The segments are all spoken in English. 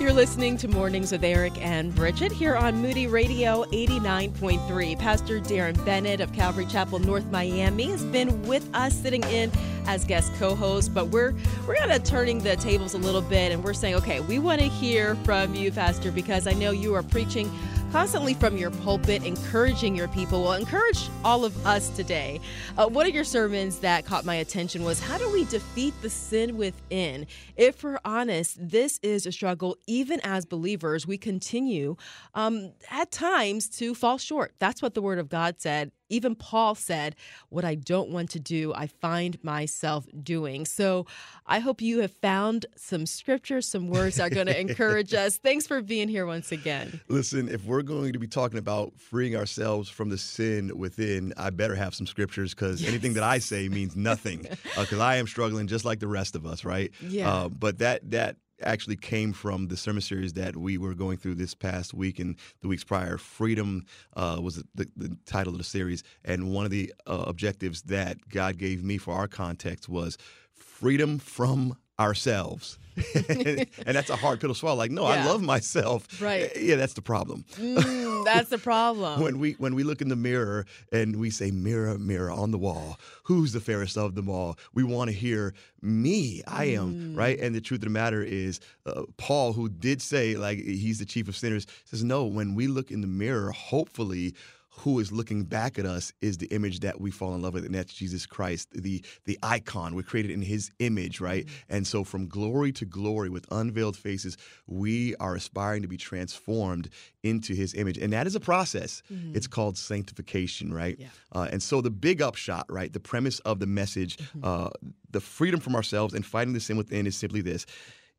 You're listening to Mornings with Eric and Bridget here on Moody Radio 89.3. Pastor Darren Bennett of Calvary Chapel North Miami has been with us sitting in as guest co-host, but we're we're kind of turning the tables a little bit and we're saying, okay, we want to hear from you, Pastor, because I know you are preaching constantly from your pulpit, encouraging your people. Well, encourage all of us today. Uh, one of your sermons that caught my attention was how do we defeat the sin within? If we're honest, this is a struggle. Even as believers, we continue um, at times to fall short. That's what the Word of God said even Paul said, What I don't want to do, I find myself doing. So I hope you have found some scripture, some words that are going to encourage us. Thanks for being here once again. Listen, if we're going to be talking about freeing ourselves from the sin within, I better have some scriptures because yes. anything that I say means nothing because uh, I am struggling just like the rest of us, right? Yeah. Uh, but that, that, actually came from the sermon series that we were going through this past week and the weeks prior. Freedom uh, was the, the, title of the series, and one of the uh, objectives that God gave me for our context was freedom from ourselves. and that's a hard pill to swallow. Like, no, yeah. I love myself. Right. Yeah, that's the problem. Mm, that's the problem. when we when we look in the mirror and we say, "Mirror, mirror on the wall, who's the fairest of them all?" We want to hear, "Me, I am." Mm. Right. And the truth of the matter is, uh, Paul, who did say like he's the chief of sinners, says, "No. When we look in the mirror, hopefully." Who is looking back at us is the image that we fall in love with, and that's Jesus Christ, the the icon. We're created in His image, right? Mm-hmm. And so, from glory to glory, with unveiled faces, we are aspiring to be transformed into His image, and that is a process. Mm-hmm. It's called sanctification, right? Yeah. Uh, and so, the big upshot, right? The premise of the message, mm-hmm. uh, the freedom from ourselves and fighting the sin within, is simply this: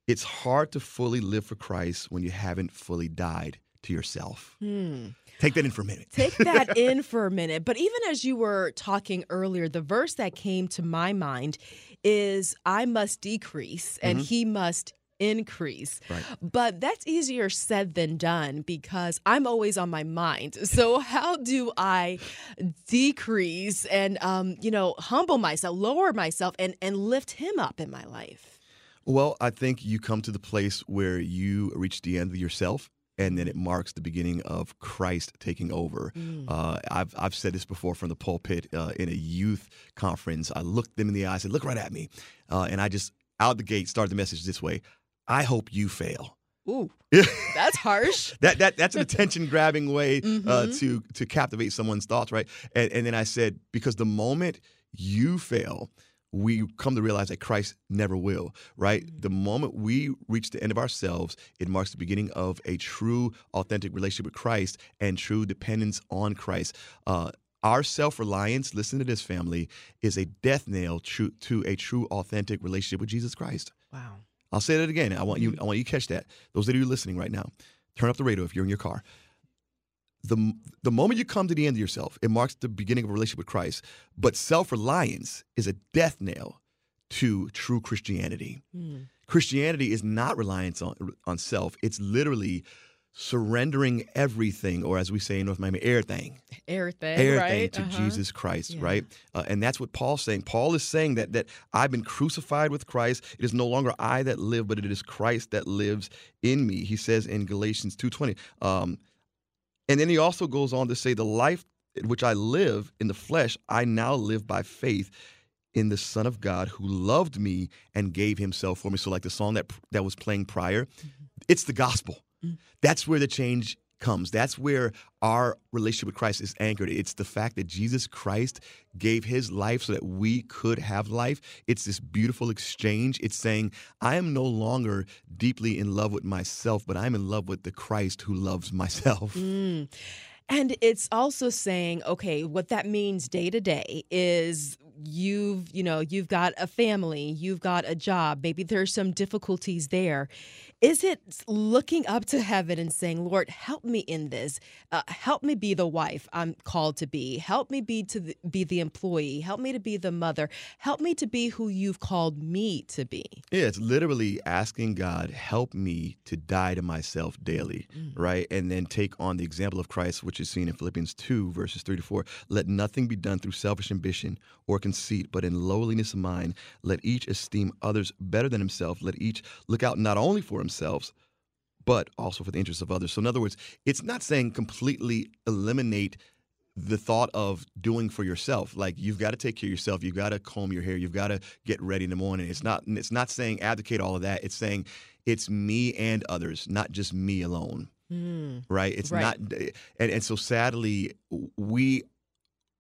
it's hard to fully live for Christ when you haven't fully died to yourself. Hmm. Take that in for a minute. Take that in for a minute. But even as you were talking earlier, the verse that came to my mind is I must decrease and mm-hmm. he must increase. Right. But that's easier said than done because I'm always on my mind. So how do I decrease and um, you know, humble myself, lower myself and and lift him up in my life? Well, I think you come to the place where you reach the end of yourself and then it marks the beginning of Christ taking over. Mm. Uh, I've I've said this before from the pulpit uh, in a youth conference. I looked them in the eye, I said, "Look right at me," uh, and I just out the gate started the message this way: "I hope you fail." Ooh, that's harsh. that that that's an attention grabbing way uh, mm-hmm. to to captivate someone's thoughts, right? And, and then I said, because the moment you fail, we come to realize that Christ never will, right? Mm-hmm. The moment we reach the end of ourselves, it marks the beginning of a true, authentic relationship with Christ and true dependence on Christ. Uh, our self reliance, listen to this, family, is a death nail to, to a true, authentic relationship with Jesus Christ. Wow. I'll say that again. I want you. Mm-hmm. I want you to catch that. Those of you listening right now, turn up the radio if you're in your car the the moment you come to the end of yourself, it marks the beginning of a relationship with Christ. But self reliance is a death nail to true Christianity. Mm. Christianity is not reliance on on self. It's literally surrendering everything, or as we say in North Miami, everything, everything, everything right? to uh-huh. Jesus Christ, yeah. right? Uh, and that's what Paul's saying. Paul is saying that that I've been crucified with Christ. It is no longer I that live, but it is Christ that lives in me. He says in Galatians two twenty. Um, and then he also goes on to say, The life which I live in the flesh, I now live by faith in the Son of God who loved me and gave himself for me. So, like the song that that was playing prior, mm-hmm. it's the gospel. Mm-hmm. That's where the change comes. That's where our relationship with Christ is anchored. It's the fact that Jesus Christ gave his life so that we could have life. It's this beautiful exchange. It's saying, I am no longer deeply in love with myself, but I'm in love with the Christ who loves myself. Mm. And it's also saying, okay, what that means day to day is you've, you know, you've got a family, you've got a job, maybe there's some difficulties there. Is it looking up to heaven and saying, Lord, help me in this? Uh, help me be the wife I'm called to be. Help me be to the, be the employee. Help me to be the mother. Help me to be who you've called me to be. Yeah, it's literally asking God, help me to die to myself daily, mm. right? And then take on the example of Christ, which is seen in Philippians 2, verses 3 to 4. Let nothing be done through selfish ambition or conceit, but in lowliness of mind. Let each esteem others better than himself. Let each look out not only for himself, themselves, but also for the interests of others. So, in other words, it's not saying completely eliminate the thought of doing for yourself like you've got to take care of yourself you've got to comb your hair you've got to get ready in the morning it's not it's not saying abdicate all of that it's saying it's me and others not just me alone Mm. right it's Right. not and, and so sadly we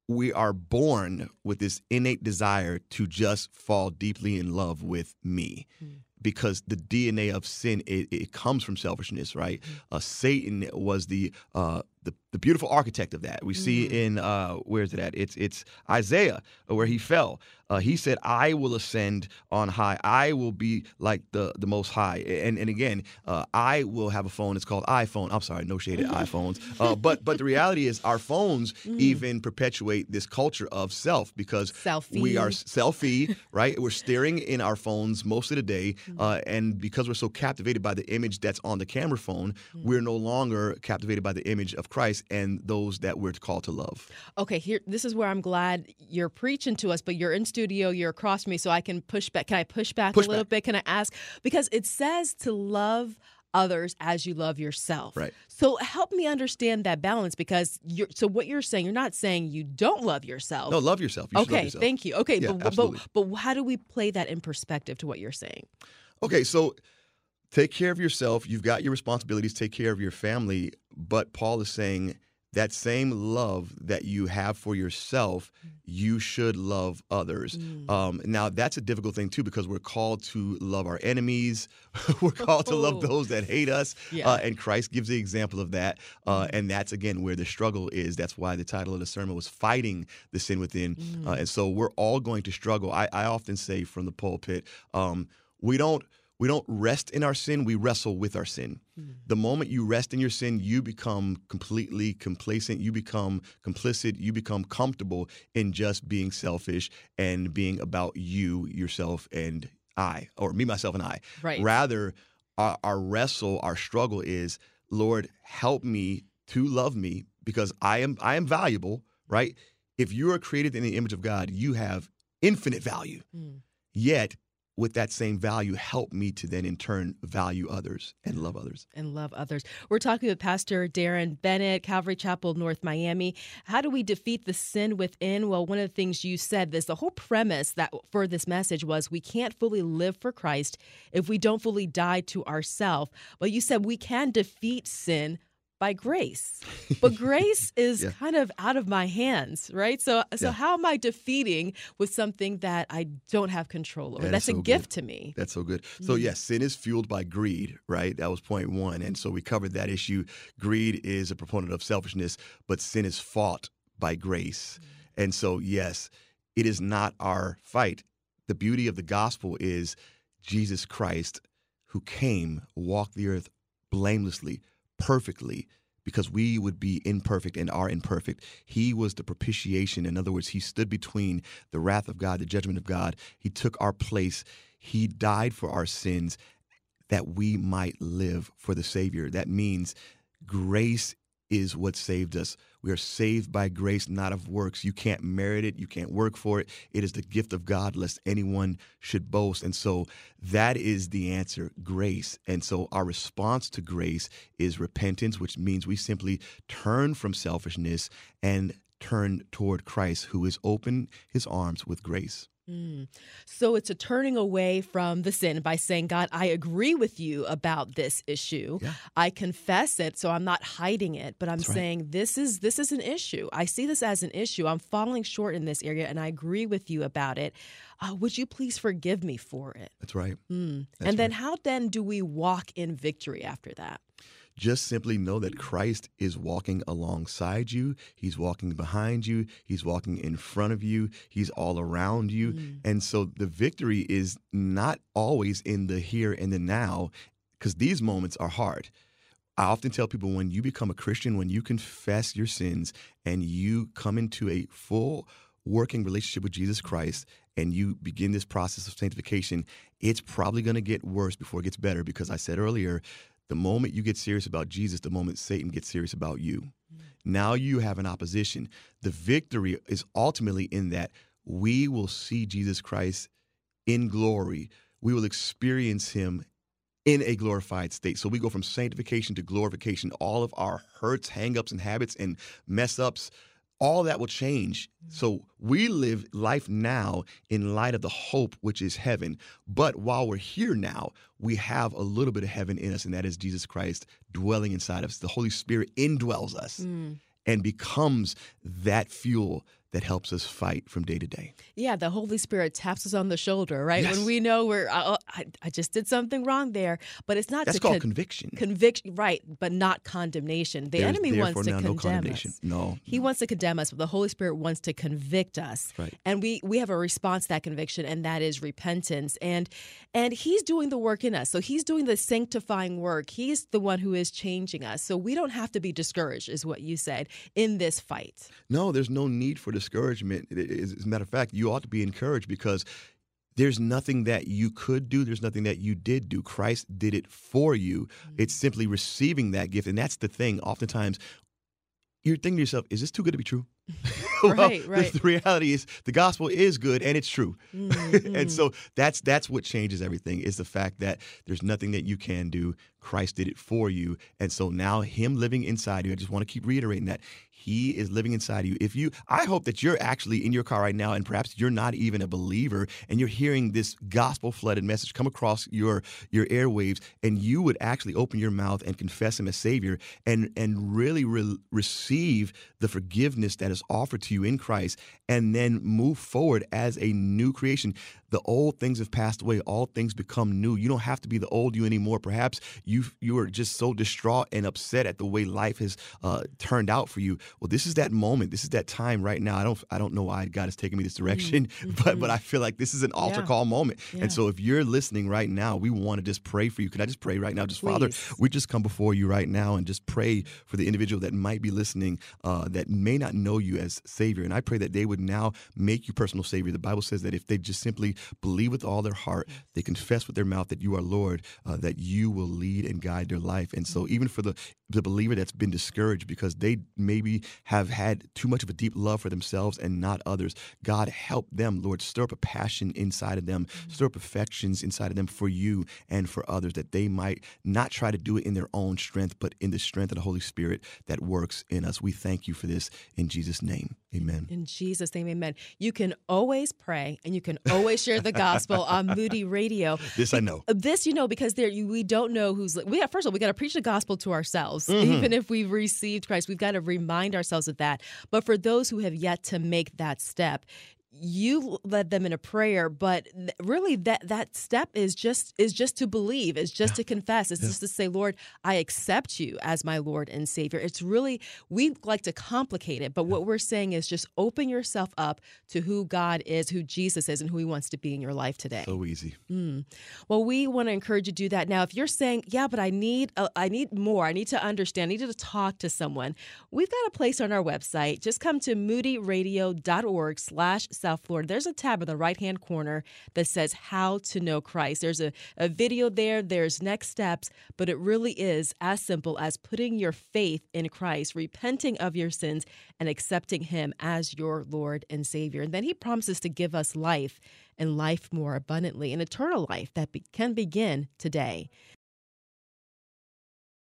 we are born with this innate desire to just fall deeply in love with me. Mm. because the dna of sin it, it comes from selfishness right? Uh, satan was the uh the, the beautiful architect of that. We see Mm. in uh where is it at? It's it's isaiah uh, where he fell. Uh, he said i will ascend on high. I will be like the the most high. And and again uh, i will have a phone. It's called iphone. I'm sorry no shaded iphones. Uh, but but the reality is our phones Mm. even perpetuate this culture of self because Selfie. we are selfie. right? We're staring in our phones most of the day uh, and because we're so captivated by the image that's on the camera phone we're no longer captivated by the image of christ and those that we're called to love Okay, here this is where I'm glad you're preaching to us, but you're in studio, you're across from me, so I can push back. Can I push back Push a little back. bit? Can I ask? Because it says to love others as you love yourself. Right. So help me understand that balance because you're so what you're saying, you're not saying you don't love yourself. no love yourself you should love okay, yourself. thank you. Okay, Yeah, but, but but how do we play that in perspective to what you're saying? Okay, so take care of yourself. You've got your responsibilities. Take care of your family. But Paul is saying that same love that you have for yourself, you should love others. Mm. Um, now, that's a difficult thing too because we're called to love our enemies. we're called to love Oh. those that hate us. Yeah. Uh, and Christ gives the example of that. Uh, and that's, again, where the struggle is. That's why the title of the sermon was Fighting the Sin Within. Mm. Uh, and so we're all going to struggle. I, I often say from the pulpit, um, we don't we don't rest in our sin we wrestle with our sin. The moment you rest in your sin you become completely complacent you become complicit you become comfortable in just being selfish and being about you yourself and i or me myself and i. Right. rather our, our wrestle our struggle is lord help me to love me because i am i am valuable right? If you are created in the image of god you have infinite value. Mm. Yet, with that same value, help me to then in turn value others and love others. and love others. We're talking with Pastor Darren Bennett, Calvary Chapel, North Miami. How do we defeat the sin within? Well, one of the things you said this the whole premise that for this message was we can't fully live for Christ if we don't fully die to ourselves. But you said we can defeat sin by grace. But grace is Yeah. kind of out of my hands, right? So so Yeah. how am I defeating with something that I don't have control over? That That's a good. gift to me. That's so good. So, Mm. yes, sin is fueled by greed, right? That was point one. And so we covered that issue. Greed is a proponent of selfishness, but sin is fought by grace. Mm. And so, yes, it is not our fight. The beauty of the gospel is Jesus Christ, who came, walked the earth blamelessly, perfectly, because we would be imperfect and are imperfect. He was the propitiation. In other words, he stood between the wrath of God, the judgment of God. He took our place. He died for our sins that we might live for the Savior. That means grace is what saved us. We are saved by grace, not of works. You can't merit it. You can't work for it. It is the gift of God, lest anyone should boast. And so that is the answer grace. And so our response to grace is repentance, which means we simply turn from selfishness and turn toward Christ, who is open his arms with grace. Mm. So it's a turning away from the sin by saying, God, I agree with you about this issue. Yeah. I confess it, so I'm not hiding it, but I'm That's right. saying this is this is an issue. I see this as an issue. I'm falling short in this area, and I agree with you about it. Uh, would you please forgive me for it? That's right. Mm. That's And then how then do we walk in victory after that? Just simply know that Christ is walking alongside you. He's walking behind you. He's walking in front of you. He's all around you. Mm. And so the victory is not always in the here and the now, because these moments are hard. I often tell people when you become a Christian, when you confess your sins and you come into a full working relationship with Jesus Christ and you begin this process of sanctification, it's probably going to get worse before it gets better because I said earlier, the moment you get serious about Jesus, the moment Satan gets serious about you. Now you have an opposition. The victory is ultimately in that we will see Jesus Christ in glory. We will experience him in a glorified state. So we go from sanctification to glorification. All of our hurts, hangups, and habits and mess ups, all that will change. So we live life now in light of the hope which is heaven. But while we're here now, we have a little bit of heaven in us, and that is Jesus Christ dwelling inside of us. The Holy Spirit indwells us Mm. and becomes that fuel that helps us fight from day to day. Yeah, the Holy Spirit taps us on the shoulder, right? Yes. When we know we're, oh, I, I just did something wrong there, but it's not That's called con- conviction. conviction, right? But not condemnation. The There's enemy wants to no condemn condemnation. us. No. He wants to condemn us, but the Holy Spirit wants to convict us. Right. And we we have a response to that conviction, and that is repentance. And and He's doing the work in us. So He's doing the sanctifying work. He's the one who is changing us. So we don't have to be discouraged, is what you said in this fight. No, there's no need for discouragement. As a matter of fact, you ought to be encouraged because there's nothing that you could do. There's nothing that you did do. Christ did it for you. It's simply receiving that gift. And that's the thing. Oftentimes, you're thinking to yourself, is this too good to be true? Well, Right, the- right. The, reality is the gospel is good and it's true. Mm, and so that's that's what changes everything is the fact that there's nothing that you can do. Christ did it for you. And so now him living inside you, I just want to keep reiterating that he is living inside you. If you I hope that you're actually in your car right now and perhaps you're not even a believer and you're hearing this gospel flooded message come across your your airwaves and you would actually open your mouth and confess him as savior and and really re- receive the forgiveness that is offered to you in Christ and then move forward as a new creation. The old things have passed away, all things become new. You don't have to be the old you anymore. Perhaps you you are just so distraught and upset at the way life has uh, turned out for you. Well, this is that moment. This is that time right now. I don't I don't know why God is taking me this direction, but but I feel like this is an altar Yeah. call moment. Yeah. And so if you're listening right now, we want to just pray for you. Can I just pray right now? Just Father, we just come before you right now and just pray for the individual that might be listening uh, that may not know you as Savior. And I pray that they would now make you personal Savior. The Bible says that if they just simply believe with all their heart, they confess with their mouth that you are Lord, uh, that you will lead and guide their life. And so even for the the believer that's been discouraged because they maybe have had too much of a deep love for themselves and not others, God help them, Lord, stir up a passion inside of them, stir up affections inside of them for you and for others, that they might not try to do it in their own strength, but in the strength of the Holy Spirit that works in us. We thank you for this in Jesus' name. Amen. In Jesus' name, amen. You can always pray and you can always share the gospel on Moody Radio. This I know. This you know because there you, we don't know who's we got first of all we got to preach the gospel to ourselves Mm-hmm. even if we've received Christ we've got to remind ourselves of that but for those who have yet to make that step you led them in a prayer but really that that step is just is just to believe is just to confess it's just to say lord i accept you as my lord and savior it's really we like to complicate it but what we're saying is just open yourself up to who god is who jesus is and who he wants to be in your life today So easy. Mm. Well, we want to encourage you to do that. Now, if you're saying, "Yeah, but I need, uh, I need more. I need to understand. I need to talk to someone," we've got a place on our website. Just come to moodyradio.org/slash South Florida. There's a tab in the right-hand corner that says "How to Know Christ." There's a, a video there. There's next steps, but it really is as simple as putting your faith in Christ, repenting of your sins, and accepting Him as your Lord and Savior. And then He promises to give us life and life more abundantly, an eternal life that be- can begin today.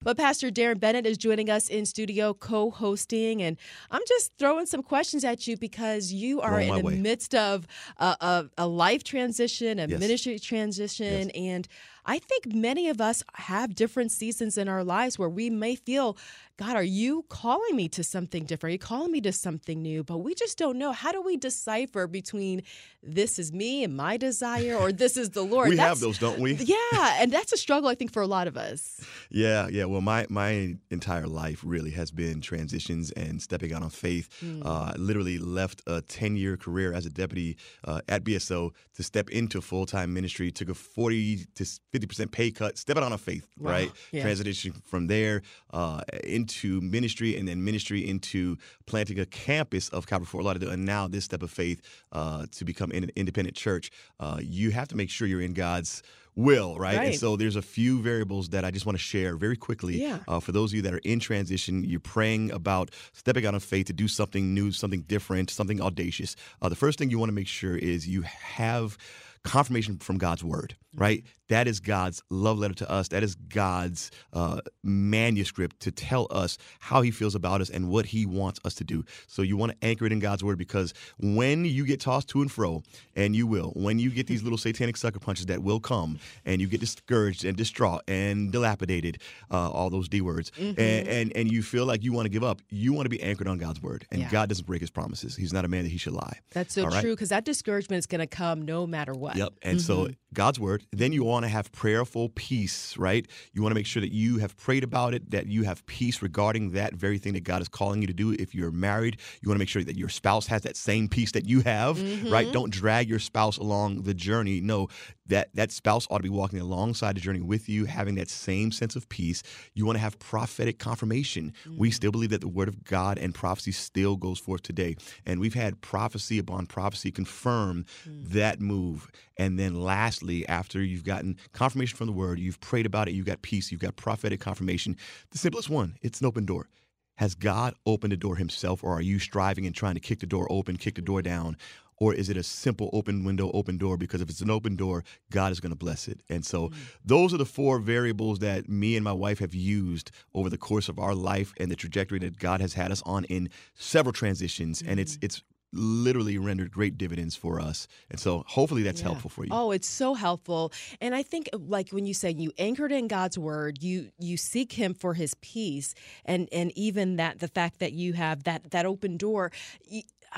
But Pastor Darren Bennett is joining us in studio, co hosting. And I'm just throwing some questions at you because you are in the way. midst of a, a, a life transition, a Yes. ministry transition. And I think many of us have different seasons in our lives where we may feel, God, are you calling me to something different? Are you calling me to something new? But we just don't know. How do we decipher between this is me and my desire or this is the Lord? We That's- have those, don't we? Yeah. And that's a struggle, I think, for a lot of us. Yeah, yeah. Well, my my entire life really has been transitions and stepping out on faith. Uh, literally left a ten year career as a deputy uh, at BSO to step into full time ministry. Took a forty to fifty percent pay cut, stepping out on faith. Wow. Right, Yeah. transition from there uh, into ministry, and then ministry into planting a campus of Calvary Fort Lauderdale, and now this step of faith uh, to become an independent church. Uh, you have to make sure you're in God's will, right? And so there's a few variables that I just want to share very quickly. Yeah. Uh, for those of you that are in transition, you're praying about stepping out of faith to do something new, something different, something audacious. Uh, the first thing you want to make sure is you have confirmation from God's word, right? That is God's love letter to us. That is God's uh, manuscript to tell us how He feels about us and what He wants us to do. So you want to anchor it in God's word because when you get tossed to and fro, and you will, when you get these little satanic sucker punches that will come, and you get discouraged and distraught and dilapidated, uh, all those D words, Mm-hmm. and, and and you feel like you want to give up, you want to be anchored on God's word. And Yeah. God doesn't break His promises. He's not a man that He should lie. That's so All right? true because that discouragement is going to come no matter what. Yep. And so Mm-hmm. God's word, then you want to have prayerful peace, right? You want to make sure that you have prayed about it, that you have peace regarding that very thing that God is calling you to do. If you're married, you want to make sure that your spouse has that same peace that you have, Mm-hmm. right? Don't drag your spouse along the journey. No, that that spouse ought to be walking alongside the journey with you, having that same sense of peace. You want to have prophetic confirmation. We mm. still believe that the word of God and prophecy still goes forth today. And we've had prophecy upon prophecy confirm mm. that move. And then lastly, after you've gotten confirmation from the word, you've prayed about it, you've got peace, you've got prophetic confirmation. The simplest one, it's an open door. Has God opened the door himself, or are you striving and trying to kick the door open, kick the door down? Or is it a simple open window, open door? Because if it's an open door, God is going to bless it. And so mm. those are the four variables that me and my wife have used over the course of our life and the trajectory that God has had us on in several transitions. And it's mm. it's literally rendered great dividends for us. And so hopefully that's Yeah. helpful for you. Oh, it's so helpful. And I think like when you say you anchored in God's word, you you seek him for his peace and and even that the fact that you have that that open door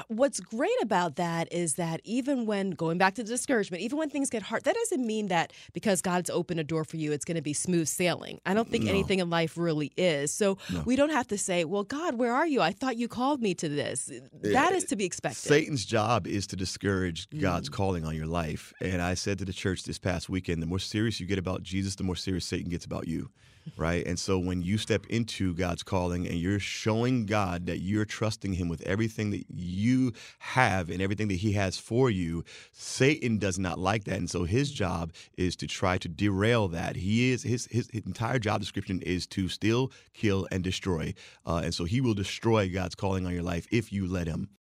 What's great about that is that even when going back to the discouragement, even when things get hard, that doesn't mean that because God's opened a door for you, it's going to be smooth sailing. I don't think No. anything in life really is. So No. we don't have to say, "Well, God, where are you? I thought you called me to this." That is to be expected. Satan's job is to discourage God's Mm. calling on your life. And I said to the church this past weekend the more serious you get about Jesus, the more serious Satan gets about you. Right. And so when you step into God's calling and you're showing God that you're trusting Him with everything that you have and everything that He has for you, Satan does not like that. And so his job is to try to derail that. He is his his, his entire job description is to steal, kill, and destroy. Uh, and so he will destroy God's calling on your life if you let him.